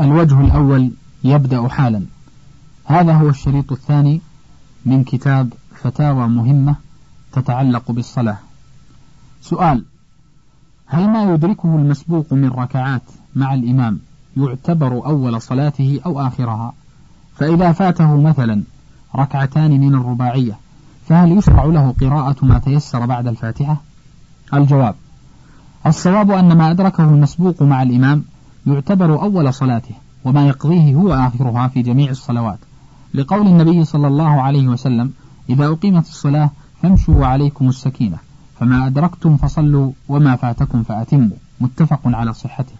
الوجه الأول يبدأ حالا. هذا هو الشريط الثاني من كتاب فتاوى مهمة تتعلق بالصلاة. سؤال هل ما يدركه المسبوق من ركعات مع الإمام يعتبر أول صلاته أو آخرها؟ فإذا فاته مثلا ركعتان من الرباعية فهل يشرع له قراءة ما تيسر بعد الفاتحة؟ الجواب الصواب أن ما أدركه المسبوق مع الإمام يعتبر أول صلاته وما يقضيه هو آخرها في جميع الصلوات. لقول النبي صلى الله عليه وسلم إذا أقيمت الصلاة فامشوا وعليكم السكينة فما أدركتم فصلوا وما فاتكم فأتموا. متفق على صحته.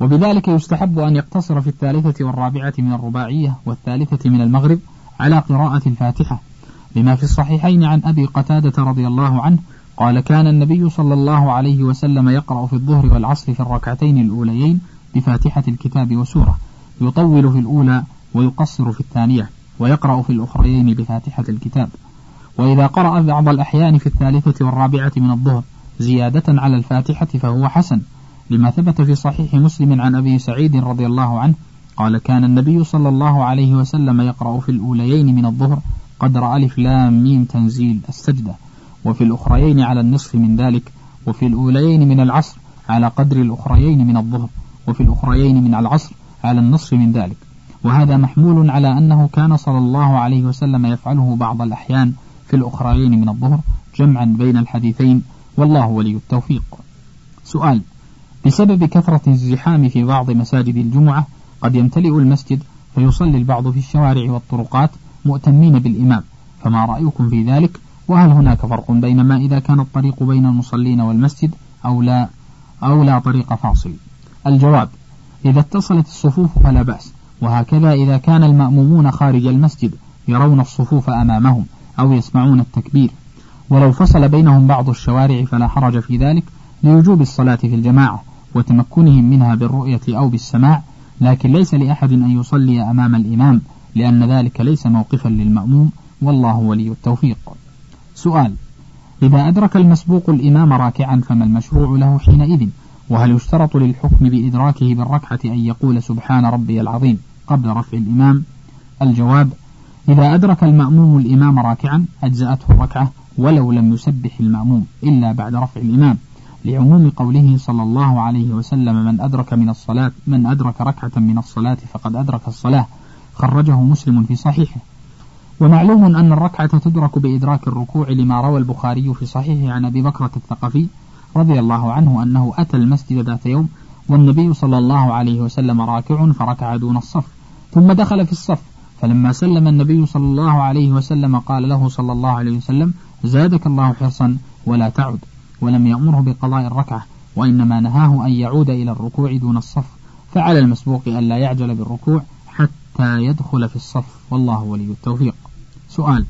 وبذلك يستحب أن يقتصر في الثالثة والرابعة من الرباعية والثالثة من المغرب على قراءة الفاتحة لما في الصحيحين عن أبي قتادة رضي الله عنه قال كان النبي صلى الله عليه وسلم يقرأ في الظهر والعصر في الركعتين الأوليين بفاتحة الكتاب وسورة يطول في الأولى ويقصر في الثانية ويقرأ في الأخريين بفاتحة الكتاب. وإذا قرأ بعض الأحيان في الثالثة والرابعة من الظهر زيادة على الفاتحة فهو حسن لما ثبت في صحيح مسلم عن أبي سعيد رضي الله عنه قال كان النبي صلى الله عليه وسلم يقرأ في الأوليين من الظهر قدر ألف لام ميم تنزيل السجدة. وفي الأخريين على النصف من ذلك وفي الأوليين من العصر على قدر الأخريين من الظهر وفي الأخريين من العصر على النصف من ذلك. وهذا محمول على أنه كان صلى الله عليه وسلم يفعله بعض الأحيان في الأخريين من الظهر جمعا بين الحديثين والله ولي التوفيق. سؤال بسبب كثرة الزحام في بعض مساجد الجمعة قد يمتلئ المسجد فيصلي البعض في الشوارع والطرقات مؤتمين بالإمام فما رأيكم في ذلك؟ وهل هناك فرق بين ما إذا كان الطريق بين المصلين والمسجد أو لا أو لا طريق فاصل؟ الجواب إذا اتصلت الصفوف فلا بأس وهكذا إذا كان المأمومون خارج المسجد يرون الصفوف أمامهم أو يسمعون التكبير. ولو فصل بينهم بعض الشوارع فلا حرج في ذلك لوجوب الصلاة في الجماعة وتمكنهم منها بالرؤية أو بالسماع لكن ليس لأحد أن يصلي أمام الإمام لأن ذلك ليس موقفا للمأموم والله ولي التوفيق. سؤال. إذا أدرك المسبوق الإمام راكعا فما المشروع له حينئذ؟ وهل يشترط للحكم بإدراكه بالركعة أن يقول سبحان ربي العظيم قبل رفع الإمام؟ الجواب إذا أدرك المأموم الإمام راكعا أجزأته الركعة ولو لم يسبح المأموم إلا بعد رفع الإمام. لعموم قوله صلى الله عليه وسلم من أدرك من الصلاة من أدرك ركعة من الصلاة فقد أدرك الصلاة خرجه مسلم في صحيحه. ومعلوم أن الركعة تدرك بإدراك الركوع لما روى البخاري في صحيحه عن أبي بكرة الثقفي رضي الله عنه أنه أتى المسجد ذات يوم والنبي صلى الله عليه وسلم راكع فركع دون الصف ثم دخل في الصف فلما سلم النبي صلى الله عليه وسلم قال له صلى الله عليه وسلم زادك الله حرصا ولا تعد ولم يأمره بقضاء الركعة وإنما نهاه أن يعود إلى الركوع دون الصف فعلى المسبوق أن لا يعجل بالركوع حتى يدخل في الصف والله ولي التوفيق. سؤال.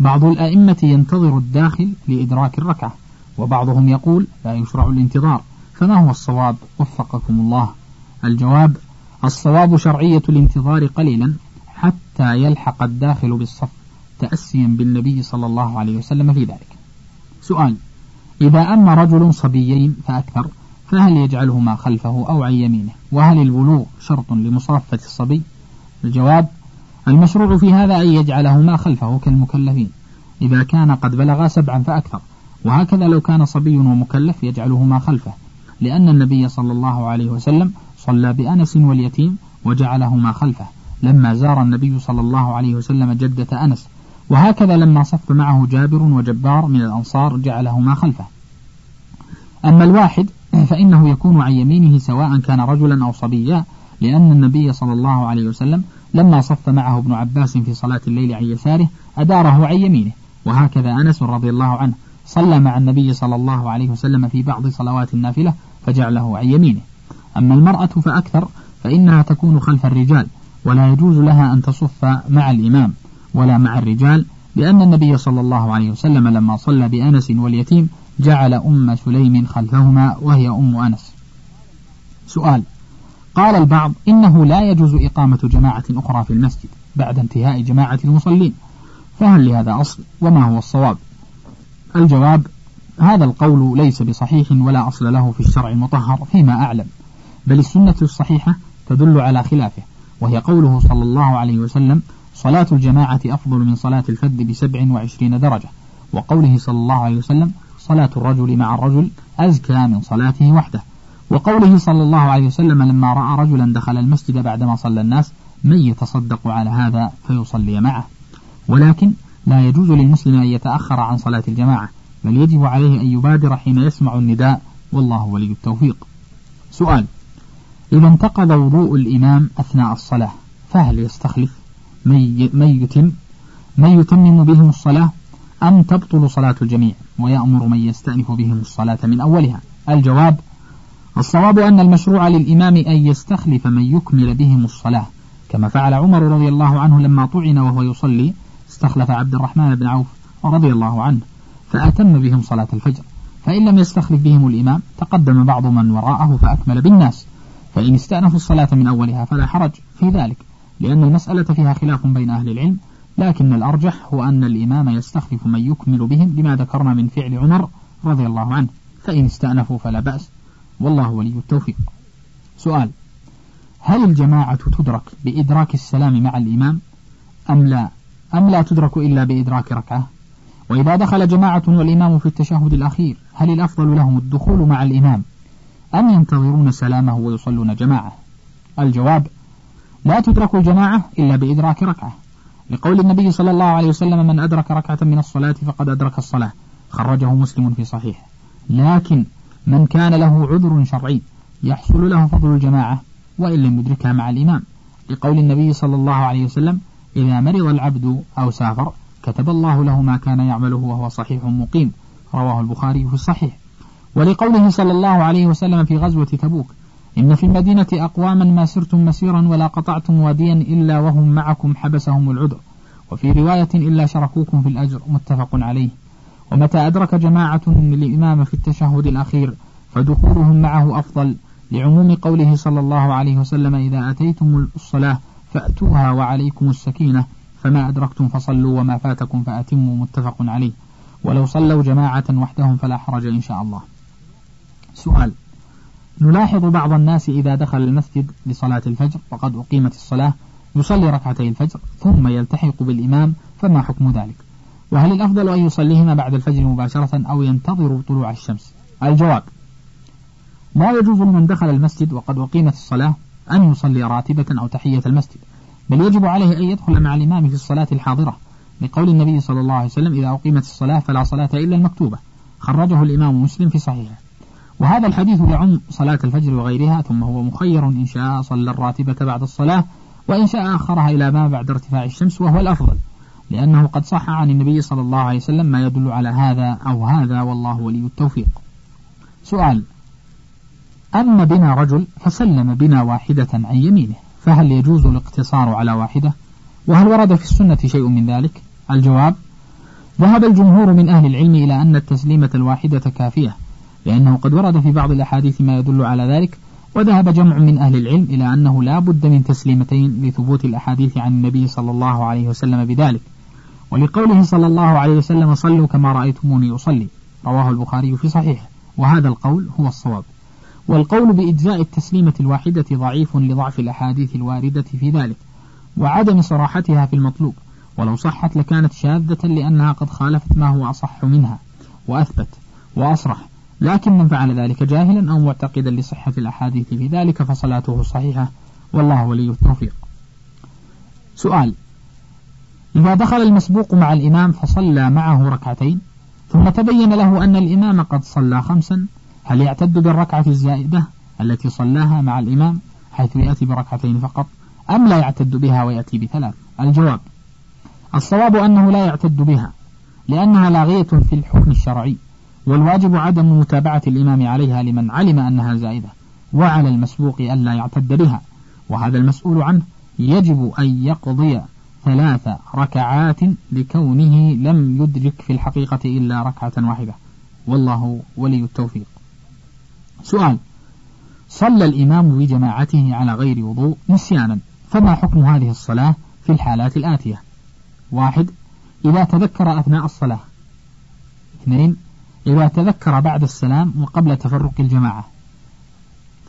بعض الأئمة ينتظر الداخل لإدراك الركعة وبعضهم يقول لا يشرع الانتظار فما هو الصواب؟ وفقكم الله. الجواب الصواب شرعية الانتظار قليلا حتى يلحق الداخل بالصف تأسيا بالنبي صلى الله عليه وسلم في ذلك. سؤال إذا أما رجل صبيين فأكثر فهل يجعلهما خلفه أو عن يمينه؟ وهل البلوغ شرط لمصافة الصبي؟ الجواب المشروع في هذا أن يجعلهما خلفه كالمكلفين. إذا كان قد بلغا سبعا فأكثر. وهكذا لو كان صبي ومكلف يجعلهما خلفه. لأن النبي صلى الله عليه وسلم صلى بأنس واليتيم وجعلهما خلفه. لما زار النبي صلى الله عليه وسلم جدة أنس. وهكذا لما صف معه جابر وجبار من الأنصار جعلهما خلفه. أما الواحد فإنه يكون عن يمينه سواء كان رجلا أو صبيا لأن النبي صلى الله عليه وسلم لما صف معه ابن عباس في صلاة الليل عن يساره أداره عن يمينه وهكذا أنس رضي الله عنه صلى مع النبي صلى الله عليه وسلم في بعض صلوات النافلة فجعله عن يمينه. أما المرأة فأكثر فإنها تكون خلف الرجال ولا يجوز لها أن تصف مع الإمام ولا مع الرجال لأن النبي صلى الله عليه وسلم لما صلى بأنس واليتيم جعل أم سليم خلفهما وهي أم أنس. سؤال قال البعض إنه لا يجوز إقامة جماعة أخرى في المسجد بعد انتهاء جماعة المصلين فهل لهذا أصل وما هو الصواب؟ الجواب هذا القول ليس بصحيح ولا أصل له في الشرع المطهر فيما أعلم بل السنة الصحيحة تدل على خلافه وهي قوله صلى الله عليه وسلم صلاة الجماعة أفضل من صلاة الفذ بسبع وعشرين درجة وقوله صلى الله عليه وسلم صلاة الرجل مع الرجل أزكى من صلاته وحده. وقوله صلى الله عليه وسلم لما رأى رجلا دخل المسجد بعدما صلى الناس من يتصدق على هذا فيصلي معه. ولكن لا يجوز للمسلم أن يتأخر عن صلاة الجماعة بل يجب عليه أن يبادر حين يسمع النداء والله ولي التوفيق. سؤال إذا انتقض وضوء الإمام أثناء الصلاة فهل يستخلف؟ من يتم؟ من يتمم بهم الصلاة؟ أم تبطل صلاة الجميع ويأمر من يستأنف بهم الصلاة من أولها؟ الجواب الصواب أن المشروع للإمام أن يستخلف من يكمل بهم الصلاة. كما فعل عمر رضي الله عنه لما طعن وهو يصلي استخلف عبد الرحمن بن عوف رضي الله عنه فأتم بهم صلاة الفجر. فإن لم يستخلف بهم الإمام تقدم بعض من وراءه فأكمل بالناس. فإن استأنفوا الصلاة من أولها فلا حرج في ذلك لأن المسألة فيها خلاف بين أهل العلم. لكن الأرجح هو أن الإمام يستخلف من يكمل بهم لما ذكرنا من فعل عمر رضي الله عنه. فإن استأنفوا فلا بأس. والله ولي التوفيق. سؤال هل الجماعة تدرك بإدراك السلام مع الإمام؟ أم لا؟ أم لا تدرك إلا بإدراك ركعة؟ وإذا دخل جماعة والإمام في التشهد الأخير هل الأفضل لهم الدخول مع الإمام؟ أم ينتظرون سلامه ويصلون جماعة؟ الجواب لا تدرك الجماعة إلا بإدراك ركعة. لقول النبي صلى الله عليه وسلم من أدرك ركعة من الصلاة فقد أدرك الصلاة. خرجه مسلم في صحيح لكن من كان له عذر شرعي يحصل له فضل الجماعة وإن لم يدركها مع الإمام. لقول النبي صلى الله عليه وسلم إذا مرض العبد أو سافر كتب الله له ما كان يعمله وهو صحيح مقيم. رواه البخاري في الصحيح. ولقوله صلى الله عليه وسلم في غزوة تبوك إن في المدينة أقواما ما سرتم مسيرا ولا قطعتم واديا إلا وهم معكم حبسهم العذر. وفي رواية إلا شركوكم في الأجر متفق عليه. ومتى أدرك جماعة الإمام في التشهد الأخير فدخولهم معه أفضل لعموم قوله صلى الله عليه وسلم إذا أتيتم الصلاة فأتوها وعليكم السكينة فما أدركتم فصلوا وما فاتكم فأتموا متفق عليه. ولو صلوا جماعة وحدهم فلا حرج إن شاء الله. سؤال نلاحظ بعض الناس إذا دخل المسجد لصلاة الفجر وقد أقيمت الصلاة يصلي ركعتي الفجر ثم يلتحق بالإمام فما حكم ذلك؟ وهل الأفضل أن يصليهما بعد الفجر مباشرة أو ينتظر طلوع الشمس؟ الجواب لا يجوز لمن دخل المسجد وقد أقيمت الصلاة أن يصلي راتبة أو تحية المسجد بل يجب عليه أن يدخل مع الإمام في الصلاة الحاضرة لقول النبي صلى الله عليه وسلم إذا أقيمت الصلاة فلا صلاة إلا المكتوبة خرجه الإمام مسلم في صحيحه. وهذا الحديث يعم صلاة الفجر وغيرها ثم هو مخير إن شاء صلى الراتبة بعد الصلاة وإن شاء أخرها إلى ما بعد ارتفاع الشمس وهو الأفضل. لأنه قد صح عن النبي صلى الله عليه وسلم ما يدل على هذا أو هذا والله ولي التوفيق. سؤال أما بنا رجل فسلم بنا واحدة عن يمينه فهل يجوز الاقتصار على واحدة؟ وهل ورد في السنة شيء من ذلك؟ الجواب ذهب الجمهور من أهل العلم إلى أن التسليمة الواحدة كافية لأنه قد ورد في بعض الأحاديث ما يدل على ذلك وذهب جمع من أهل العلم إلى أنه لا بد من تسليمتين لثبوت الأحاديث عن النبي صلى الله عليه وسلم بذلك. ولقوله صلى الله عليه وسلم صلوا كما رأيتموني أصلي. رواه البخاري في صحيحه وهذا القول هو الصواب. والقول بإجزاء التسليمة الواحدة ضعيف لضعف الأحاديث الواردة في ذلك وعدم صراحتها في المطلوب. ولو صحت لكانت شاذة لأنها قد خالفت ما هو أصح منها وأثبت وأصرح. لكن من فعل ذلك جاهلا أو معتقدا لصحة الأحاديث في ذلك فصلاته صحيحة. والله ولي التوفيق. سؤال إذا دخل المسبوق مع الإمام فصلى معه ركعتين ثم تبين له أن الإمام قد صلى خمسا هل يعتد بالركعة الزائدة التي صلاها مع الإمام حيث يأتي بركعتين فقط أم لا يعتد بها ويأتي بثلاث؟ الجواب الصواب أنه لا يعتد بها لأنها لاغية في الحكم الشرعي والواجب عدم متابعة الإمام عليها لمن علم أنها زائدة وعلى المسبوق ألا يعتد بها وهذا المسؤول عنه يجب أن يقضي ثلاث ركعات لكونه لم يدرك في الحقيقة إلا ركعة واحدة. والله ولي التوفيق. سؤال. صلى الإمام بجماعته على غير وضوء نسيانا. فما حكم هذه الصلاة في الحالات الآتية؟ واحد. إذا تذكر أثناء الصلاة. اثنين. إذا تذكر بعد السلام وقبل تفرق الجماعة.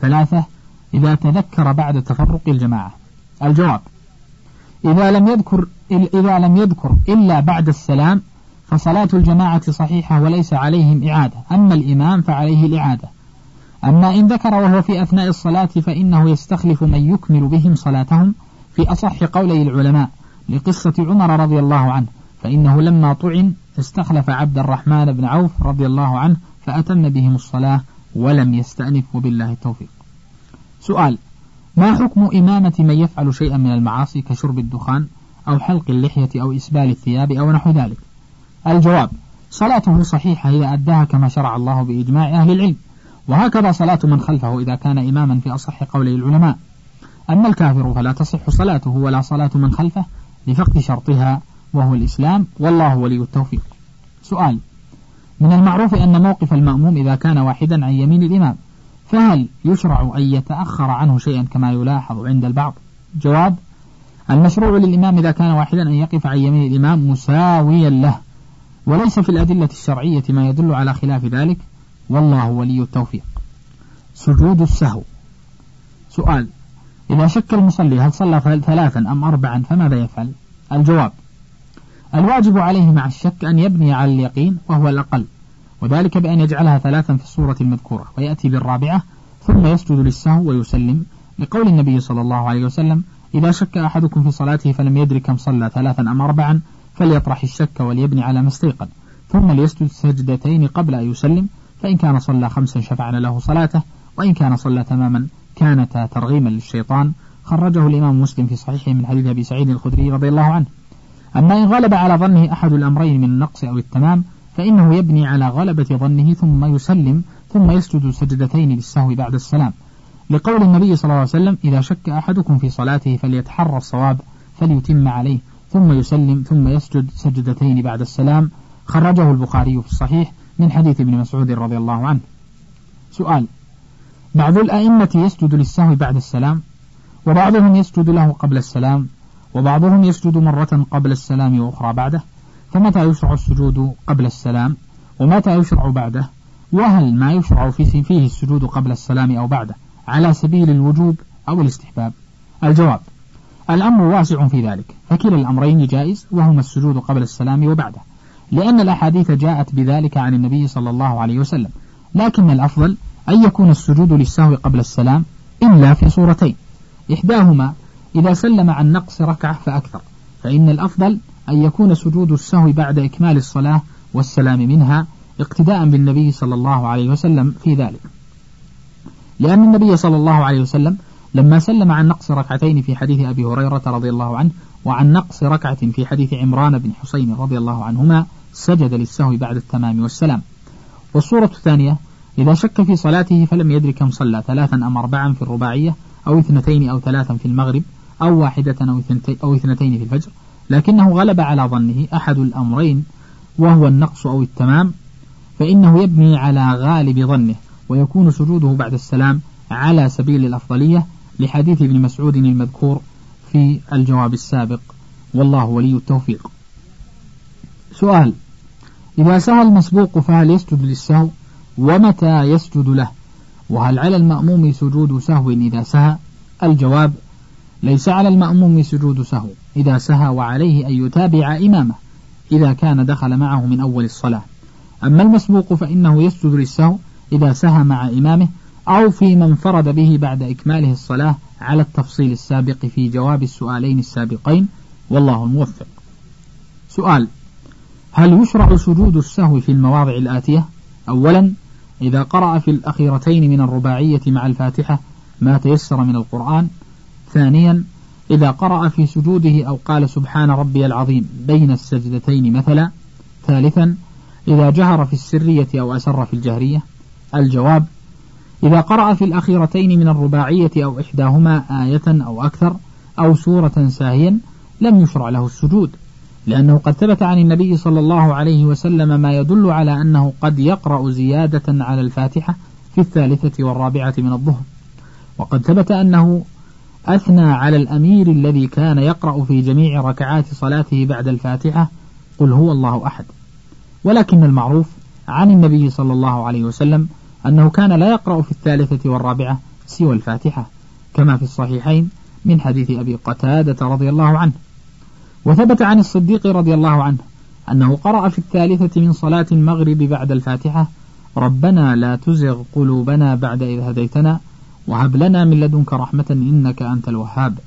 ثلاثة. إذا تذكر بعد تفرق الجماعة. الجواب. إذا لم يذكر إذا لم يذكر إلا بعد السلام فصلاة الجماعة صحيحة وليس عليهم إعادة. أما الإمام فعليه الإعادة. أما إن ذكر وهو في أثناء الصلاة فإنه يستخلف من يكمل بهم صلاتهم في أصح قولي العلماء لقصة عمر رضي الله عنه. فإنه لما طعن استخلف عبد الرحمن بن عوف رضي الله عنه فأتم بهم الصلاة ولم يستأنف وبالله التوفيق. سؤال ما حكم إمامة من يفعل شيئا من المعاصي كشرب الدخان أو حلق اللحية أو إسبال الثياب أو نحو ذلك؟ الجواب صلاته صحيحة إذا أداها كما شرع الله بإجماع أهل العلم وهكذا صلاة من خلفه إذا كان إماما في أصح قولي العلماء. أما الكافر فلا تصح صلاته ولا صلاة من خلفه لفقد شرطها وهو الإسلام والله ولي التوفيق. سؤال من المعروف أن موقف المأموم إذا كان واحدا عن يمين الإمام فهل يشرع أن يتأخر عنه شيئا كما يلاحظ عند البعض؟ جواب المشروع للإمام إذا كان واحدا أن يقف عن يمين الإمام مساويا له وليس في الأدلة الشرعية ما يدل على خلاف ذلك والله ولي التوفيق. سجود السهو. سؤال إذا شك المصلي هل صلى ثلاثا أم أربعا فماذا يفعل؟ الجواب الواجب عليه مع الشك أن يبني على اليقين وهو الأقل. وذلك بأن يجعلها ثلاثا في الصورة المذكورة ويأتي بالرابعة ثم يسجد للسهو ويسلم لقول النبي صلى الله عليه وسلم إذا شك أحدكم في صلاته فلم يدرك كم صلى ثلاثا أم أربعا فليطرح الشك وليبني على ما استيقن ثم ليسجد سجدتين قبل أن يسلم فإن كان صلى خمسا شفعنا له صلاته وإن كان صلى تماما كانتا ترغيما للشيطان. خرجه الإمام مسلم في صحيحه من حديث أبي سعيد الخدري رضي الله عنه. أما إن غلب على ظنه أحد الأمرين من النقص أو التمام فإنه يبني على غلبة ظنه ثم يسلم ثم يسجد سجدتين للسهو بعد السلام. لقول النبي صلى الله عليه وسلم إذا شك أحدكم في صلاته فليتحرى الصواب فليتم عليه. ثم يسلم ثم يسجد سجدتين بعد السلام. خرجه البخاري في الصحيح من حديث ابن مسعود رضي الله عنه. سؤال بعض الأئمة يسجد للسهو بعد السلام؟ وبعضهم يسجد له قبل السلام وبعضهم يسجد مرة قبل السلام وأخرى بعده؟ فمتى يشرع السجود قبل السلام؟ ومتى يشرع بعده؟ وهل ما يشرع فيه السجود قبل السلام أو بعده؟ على سبيل الوجوب أو الاستحباب؟ الجواب الأمر واسع في ذلك فكلا الأمرين جائز وهما السجود قبل السلام وبعده لأن الأحاديث جاءت بذلك عن النبي صلى الله عليه وسلم لكن الأفضل أن يكون السجود للسهو قبل السلام إلا في صورتين إحداهما إذا سلم عن نقص ركعة فأكثر فإن الأفضل أن يكون سجود السهو بعد إكمال الصلاة والسلام منها اقتداء بالنبي صلى الله عليه وسلم في ذلك. لأن النبي صلى الله عليه وسلم لما سلم عن نقص ركعتين في حديث أبي هريرة رضي الله عنه وعن نقص ركعة في حديث عمران بن حسين رضي الله عنهما سجد للسهو بعد التمام والسلام. والصورة الثانية إذا شك في صلاته فلم يدري كم صلى ثلاثا أم أربعا في الرباعية أو اثنتين أو ثلاثا في المغرب أو واحدة أو اثنتين في الفجر. لكنه غلب على ظنه أحد الأمرين وهو النقص أو التمام فإنه يبني على غالب ظنه ويكون سجوده بعد السلام على سبيل الأفضلية لحديث ابن مسعود المذكور في الجواب السابق. والله ولي التوفيق. سؤال إذا سهى المسبوق فهل يسجد للسهو؟ ومتى يسجد له؟ وهل على المأموم سجود سهو إذا سهى؟ الجواب ليس على المأموم سجود سهو. إذا سهى وعليه أن يتابع إمامه إذا كان دخل معه من أول الصلاة. أما المسبوق فإنه يسجد للسهو إذا سهى مع إمامه أو في من فرد به بعد إكماله الصلاة على التفصيل السابق في جواب السؤالين السابقين والله الموفق. سؤال هل يشرع سجود السهو في المواضع الآتية؟ أولا إذا قرأ في الأخيرتين من الرباعية مع الفاتحة ما تيسر من القرآن. ثانيا إذا قرأ في سجوده أو قال سبحان ربي العظيم بين السجدتين مثلا. ثالثا إذا جهر في السرية أو أسر في الجهرية. الجواب إذا قرأ في الأخيرتين من الرباعية أو إحداهما آية أو أكثر أو سورة ساهيا لم يشرع له السجود لأنه قد ثبت عن النبي صلى الله عليه وسلم ما يدل على أنه قد يقرأ زيادة على الفاتحة في الثالثة والرابعة من الظهر. وقد ثبت أنه أثنى على الأمير الذي كان يقرأ في جميع ركعات صلاته بعد الفاتحة قل هو الله أحد. ولكن المعروف عن النبي صلى الله عليه وسلم أنه كان لا يقرأ في الثالثة والرابعة سوى الفاتحة كما في الصحيحين من حديث أبي قتادة رضي الله عنه. وثبت عن الصديق رضي الله عنه أنه قرأ في الثالثة من صلاة المغرب بعد الفاتحة ربنا لا تزغ قلوبنا بعد إذ هديتنا وهب لنا من لدنك رحمة إنك أنت الوهاب.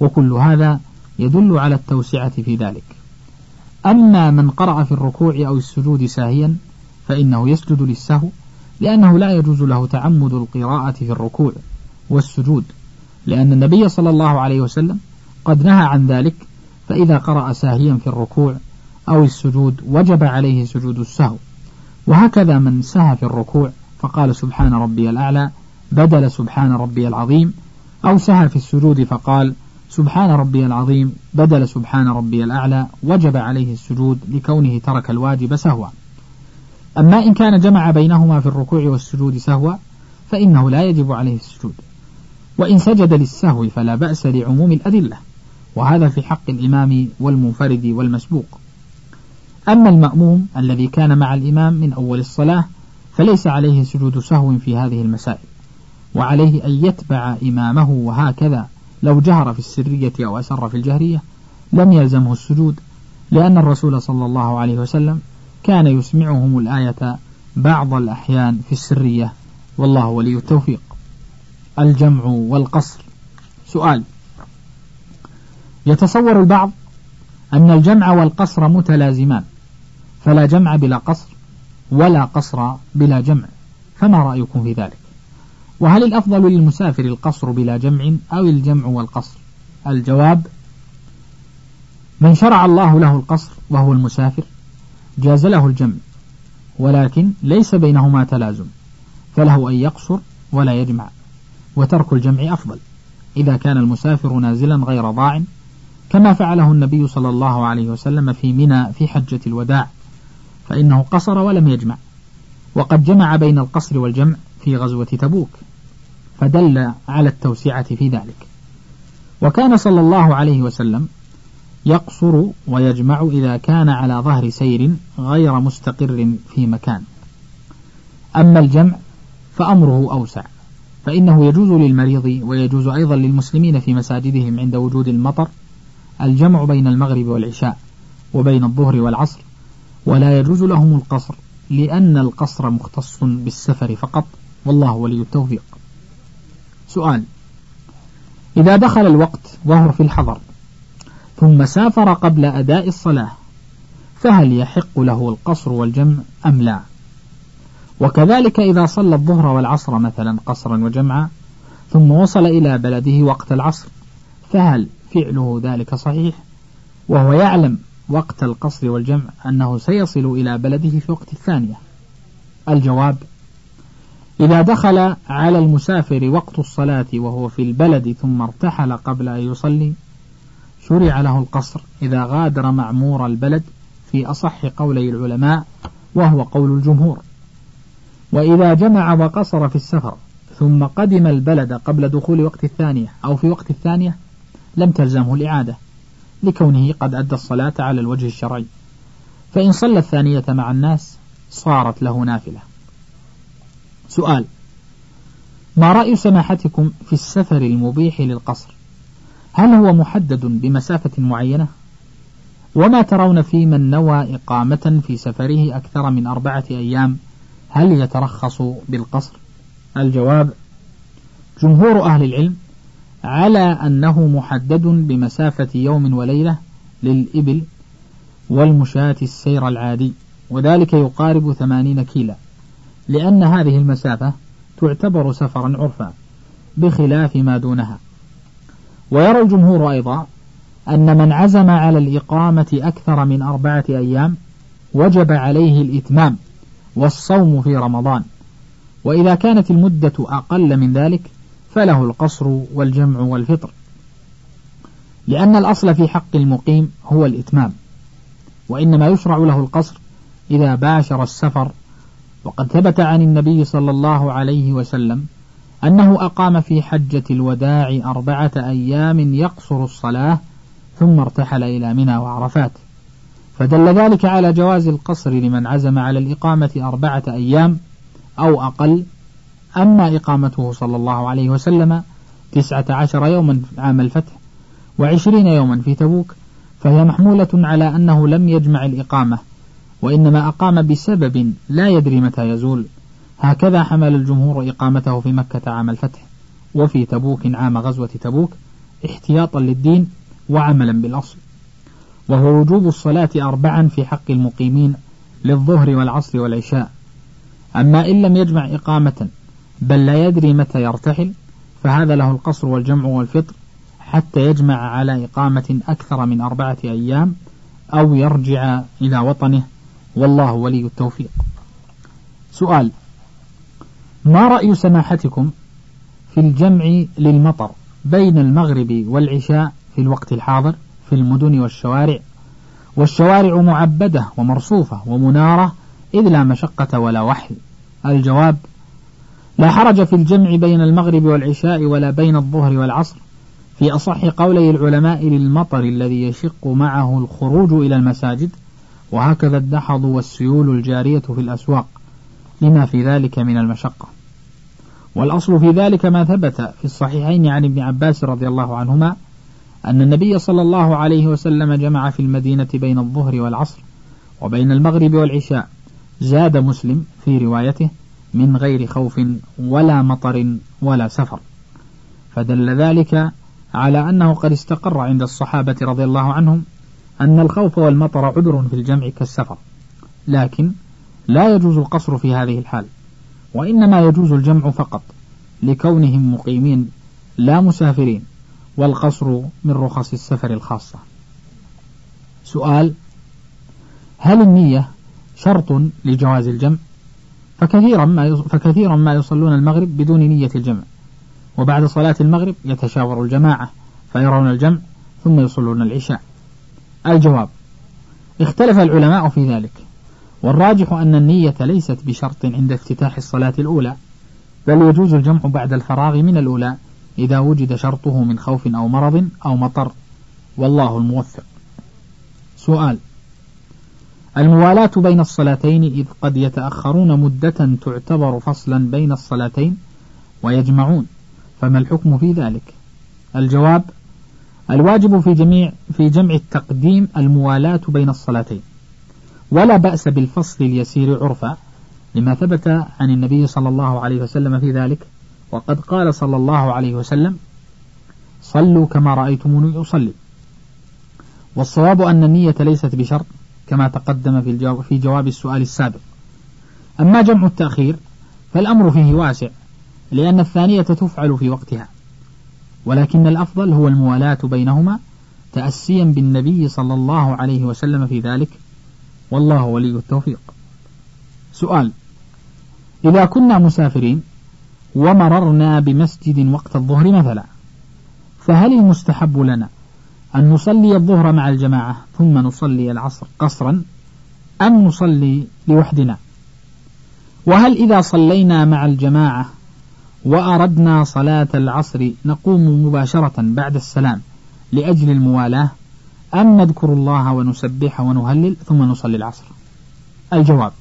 وكل هذا يدل على التوسعة في ذلك. أما من قرأ في الركوع أو السجود ساهيا فإنه يسجد للسهو لأنه لا يجوز له تعمد القراءة في الركوع والسجود لأن النبي صلى الله عليه وسلم قد نهى عن ذلك فإذا قرأ ساهيا في الركوع أو السجود وجب عليه سجود السهو. وهكذا من سهى في الركوع فقال سبحان ربي الأعلى بدل سبحان ربي العظيم أو سهى في السجود فقال سبحان ربي العظيم بدل سبحان ربي الأعلى وجب عليه السجود لكونه ترك الواجب سهوا. أما إن كان جمع بينهما في الركوع والسجود سهوا فإنه لا يجب عليه السجود. وإن سجد للسهو فلا بأس لعموم الأدلة وهذا في حق الإمام والمنفرد والمسبوق. أما المأموم الذي كان مع الإمام من أول الصلاة فليس عليه سجود سهو في هذه المسائل. وعليه أن يتبع إمامه وهكذا. لو جهر في السرية أو أسر في الجهرية لم يلزمه السجود لأن الرسول صلى الله عليه وسلم كان يسمعهم الآية بعض الأحيان في السرية. والله ولي التوفيق. الجمع والقصر. سؤال. يتصور البعض أن الجمع والقصر متلازمان فلا جمع بلا قصر ولا قصر بلا جمع. فما رأيكم في ذلك؟ وهل الأفضل للمسافر القصر بلا جمع أو الجمع والقصر؟ الجواب من شرع الله له القصر وهو المسافر جاز له الجمع ولكن ليس بينهما تلازم فله أن يقصر ولا يجمع وترك الجمع أفضل إذا كان المسافر نازلا غير ضاع كما فعله النبي صلى الله عليه وسلم في منى في حجة الوداع فإنه قصر ولم يجمع وقد جمع بين القصر والجمع في غزوة تبوك. فدل على التوسعة في ذلك. وكان صلى الله عليه وسلم يقصر ويجمع إذا كان على ظهر سير غير مستقر في مكان. أما الجمع فأمره أوسع فإنه يجوز للمريض ويجوز أيضا للمسلمين في مساجدهم عند وجود المطر الجمع بين المغرب والعشاء وبين الظهر والعصر ولا يجوز لهم القصر لأن القصر مختص بالسفر فقط والله ولي التوفيق. سؤال. إذا دخل الوقت وهو في الحضر ثم سافر قبل أداء الصلاة فهل يحق له القصر والجمع أم لا؟ وكذلك إذا صلى الظهر والعصر مثلا قصرا وجمعا ثم وصل إلى بلده وقت العصر فهل فعله ذلك صحيح؟ وهو يعلم وقت القصر والجمع أنه سيصل إلى بلده في وقت الثانية. الجواب إذا دخل على المسافر وقت الصلاة وهو في البلد ثم ارتحل قبل أن يصلي شرع له القصر إذا غادر معمور البلد في أصح قولي العلماء وهو قول الجمهور. وإذا جمع وقصر في السفر ثم قدم البلد قبل دخول وقت الثانية أو في وقت الثانية لم تلزمه الإعادة لكونه قد أدى الصلاة على الوجه الشرعي. فإن صلى الثانية مع الناس صارت له نافلة. سؤال. ما رأي سماحتكم في السفر المبيح للقصر؟ هل هو محدد بمسافة معينة؟ وما ترون في من نوى إقامة في سفره أكثر من أربعة أيام؟ هل يترخص بالقصر؟ الجواب جمهور أهل العلم على أنه محدد بمسافة يوم وليلة للإبل والمشاة السير العادي وذلك يقارب ثمانين كيلا. لأن هذه المسافة تعتبر سفرا عرفا بخلاف ما دونها. ويرى الجمهور أيضا أن من عزم على الإقامة أكثر من أربعة أيام وجب عليه الإتمام والصوم في رمضان. وإذا كانت المدة أقل من ذلك فله القصر والجمع والفطر لأن الأصل في حق المقيم هو الإتمام. وإنما يشرع له القصر إذا باشر السفر وقد ثبت عن النبي صلى الله عليه وسلم أنه أقام في حجة الوداع أربعة أيام يقصر الصلاة ثم ارتحل إلى منى وعرفات. فدل ذلك على جواز القصر لمن عزم على الإقامة أربعة أيام أو أقل. أما إقامته صلى الله عليه وسلم تسعة عشر يوما عام الفتح وعشرين يوما في تبوك فهي محمولة على أنه لم يجمع الإقامة. وإنما أقام بسبب لا يدري متى يزول. هكذا حمل الجمهور إقامته في مكة عام الفتح وفي تبوك عام غزوة تبوك احتياطا للدين وعملا بالأصل. وهو وجوب الصلاة أربعا في حق المقيمين للظهر والعصر والعشاء. أما إن لم يجمع إقامة بل لا يدري متى يرتحل فهذا له القصر والجمع والفطر حتى يجمع على إقامة أكثر من أربعة أيام أو يرجع إلى وطنه. والله ولي التوفيق. سؤال. ما رأي سماحتكم في الجمع للمطر بين المغرب والعشاء في الوقت الحاضر في المدن والشوارع؟ والشوارع معبدة ومرصوفة ومنارة إذ لا مشقة ولا وحل الجواب لا حرج في الجمع بين المغرب والعشاء ولا بين الظهر والعصر. في أصح قولي العلماء للمطر الذي يشق معه الخروج إلى المساجد وهكذا الدحض والسيول الجارية في الأسواق لما في ذلك من المشقة. والأصل في ذلك ما ثبت في الصحيحين عن ابن عباس رضي الله عنهما أن النبي صلى الله عليه وسلم جمع في المدينة بين الظهر والعصر وبين المغرب والعشاء زاد مسلم في روايته من غير خوف ولا مطر ولا سفر. فدل ذلك على أنه قد استقر عند الصحابة رضي الله عنهم أن الخوف والمطر عذر في الجمع كالسفر لكن لا يجوز القصر في هذه الحال وإنما يجوز الجمع فقط لكونهم مقيمين لا مسافرين والقصر من رخص السفر الخاصة. سؤال هل النية شرط لجواز الجمع؟ فكثيرا ما فكثيرا ما يصلون المغرب بدون نية الجمع وبعد صلاة المغرب يتشاور الجماعة فيرون الجمع ثم يصلون العشاء. الجواب. اختلف العلماء في ذلك والراجح أن النية ليست بشرط عند افتتاح الصلاة الأولى بل يجوز الجمع بعد الفراغ من الأولى إذا وجد شرطه من خوف أو مرض أو مطر. والله الموفق. سؤال الموالاة بين الصلاتين إذ قد يتأخرون مدة تعتبر فصلا بين الصلاتين ويجمعون فما الحكم في ذلك؟ الجواب الواجب في جميع في جمع التقديم الموالاة بين الصلاتين. ولا بأس بالفصل اليسير عرفا لما ثبت عن النبي صلى الله عليه وسلم في ذلك. وقد قال صلى الله عليه وسلم صلوا كما رأيتموني أصلي. والصواب أن النية ليست بشرط كما تقدم في, الجواب في جواب السؤال السابق. أما جمع التأخير فالأمر فيه واسع لأن الثانية تفعل في وقتها. ولكن الأفضل هو الموالاة بينهما تأسيا بالنبي صلى الله عليه وسلم في ذلك. والله ولي التوفيق. سؤال. إذا كنا مسافرين ومررنا بمسجد وقت الظهر مثلا فهل المستحب لنا أن نصلي الظهر مع الجماعة ثم نصلي العصر قصرا أم نصلي لوحدنا؟ وهل إذا صلينا مع الجماعة وأردنا صلاة العصر نقوم مباشرة بعد السلام لأجل الموالاة أم نذكر الله ونسبح ونهلل ثم نصلي العصر. الجواب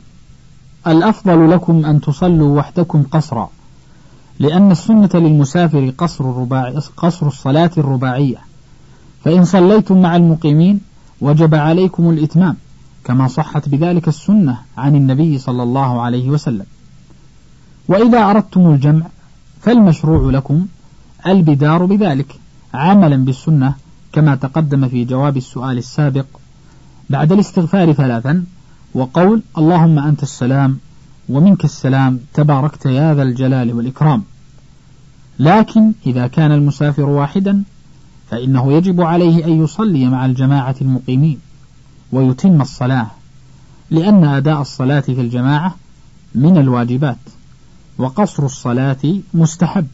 الأفضل لكم أن تصلوا وحدكم قصرا لأن السنة للمسافر قصر, الرباعي قصر الصلاة الرباعية. فإن صليتم مع المقيمين وجب عليكم الإتمام كما صحت بذلك السنة عن النبي صلى الله عليه وسلم. وإذا أردتم الجمع فالمشروع لكم البدار بذلك عملا بالسنة كما تقدم في جواب السؤال السابق بعد الاستغفار ثلاثا وقول اللهم أنت السلام ومنك السلام تباركت يا ذا الجلال والإكرام. لكن إذا كان المسافر واحدا فإنه يجب عليه أن يصلي مع الجماعة المقيمين ويتم الصلاة لأن أداء الصلاة في الجماعة من الواجبات. وقصر الصلاة مستحب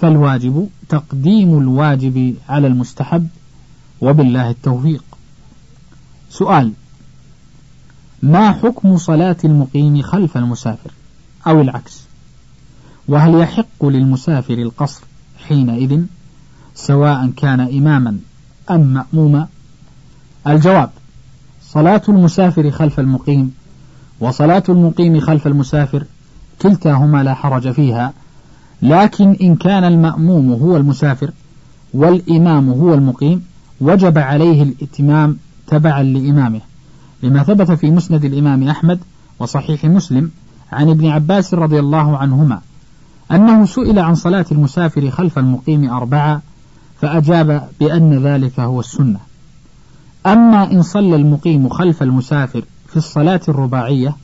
فالواجب تقديم الواجب على المستحب وبالله التوفيق. سؤال ما حكم صلاة المقيم خلف المسافر أو العكس؟ وهل يحق للمسافر القصر حينئذ سواء كان إماما أم مأموما؟ الجواب صلاة المسافر خلف المقيم وصلاة المقيم خلف المسافر كلتاهما لا حرج فيها. لكن إن كان المأموم هو المسافر والإمام هو المقيم وجب عليه الإتمام تبعا لإمامه. لما ثبت في مسند الإمام أحمد وصحيح مسلم عن ابن عباس رضي الله عنهما أنه سئل عن صلاة المسافر خلف المقيم أربعة فأجاب بأن ذلك هو السنة. أما إن صلى المقيم خلف المسافر في الصلاة الرباعية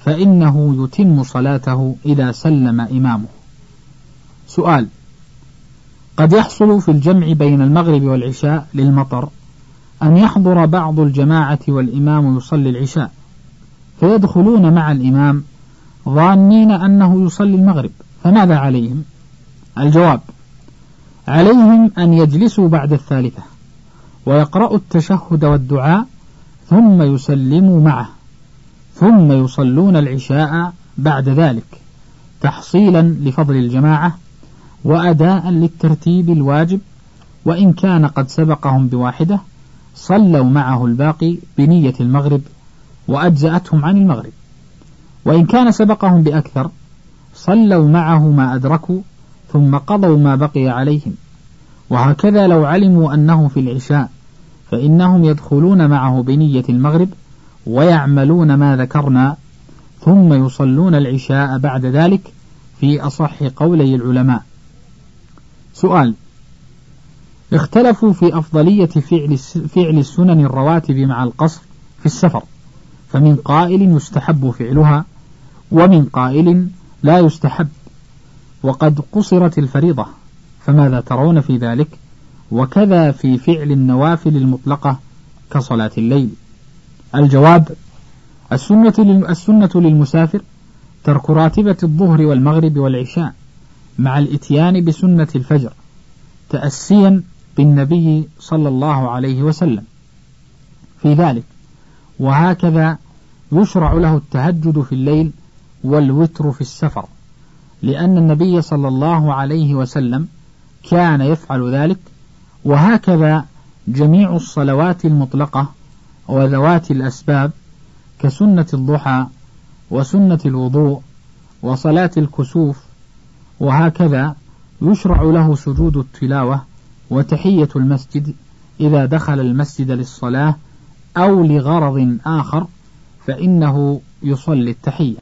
فإنه يتم صلاته إذا سلم إمامه. سؤال قد يحصل في الجمع بين المغرب والعشاء للمطر أن يحضر بعض الجماعة والإمام يصلي العشاء فيدخلون مع الإمام ظانين أنه يصلي المغرب فماذا عليهم؟ الجواب عليهم أن يجلسوا بعد الثالثة ويقرأوا التشهد والدعاء ثم يسلموا معه. ثم يصلون العشاء بعد ذلك تحصيلا لفضل الجماعة وأداء للترتيب الواجب وإن كان قد سبقهم بواحدة صلوا معه الباقي بنية المغرب وأجزأتهم عن المغرب. وإن كان سبقهم بأكثر صلوا معه ما أدركوا ثم قضوا ما بقي عليهم. وهكذا لو علموا أنه في العشاء فإنهم يدخلون معه بنية المغرب ويعملون ما ذكرنا ثم يصلون العشاء بعد ذلك في أصح قولي العلماء. سؤال اختلفوا في أفضلية فعل فعل السنن الرواتب مع القصر في السفر فمن قائل يستحب فعلها ومن قائل لا يستحب. وقد قصرت الفريضة فماذا ترون في ذلك؟ وكذا في فعل النوافل المطلقة كصلاة الليل. الجواب السنة, السنة للمسافر ترك راتبة الظهر والمغرب والعشاء مع الإتيان بسنة الفجر تأسيا بالنبي صلى الله عليه وسلم. في ذلك وهكذا يشرع له التهجد في الليل والوتر في السفر لأن النبي صلى الله عليه وسلم كان يفعل ذلك وهكذا جميع الصلوات المطلقة وذوات الأسباب كسنة الضحى وسنة الوضوء وصلاة الكسوف وهكذا يشرع له سجود التلاوة وتحية المسجد إذا دخل المسجد للصلاة أو لغرض آخر فإنه يصلي التحية.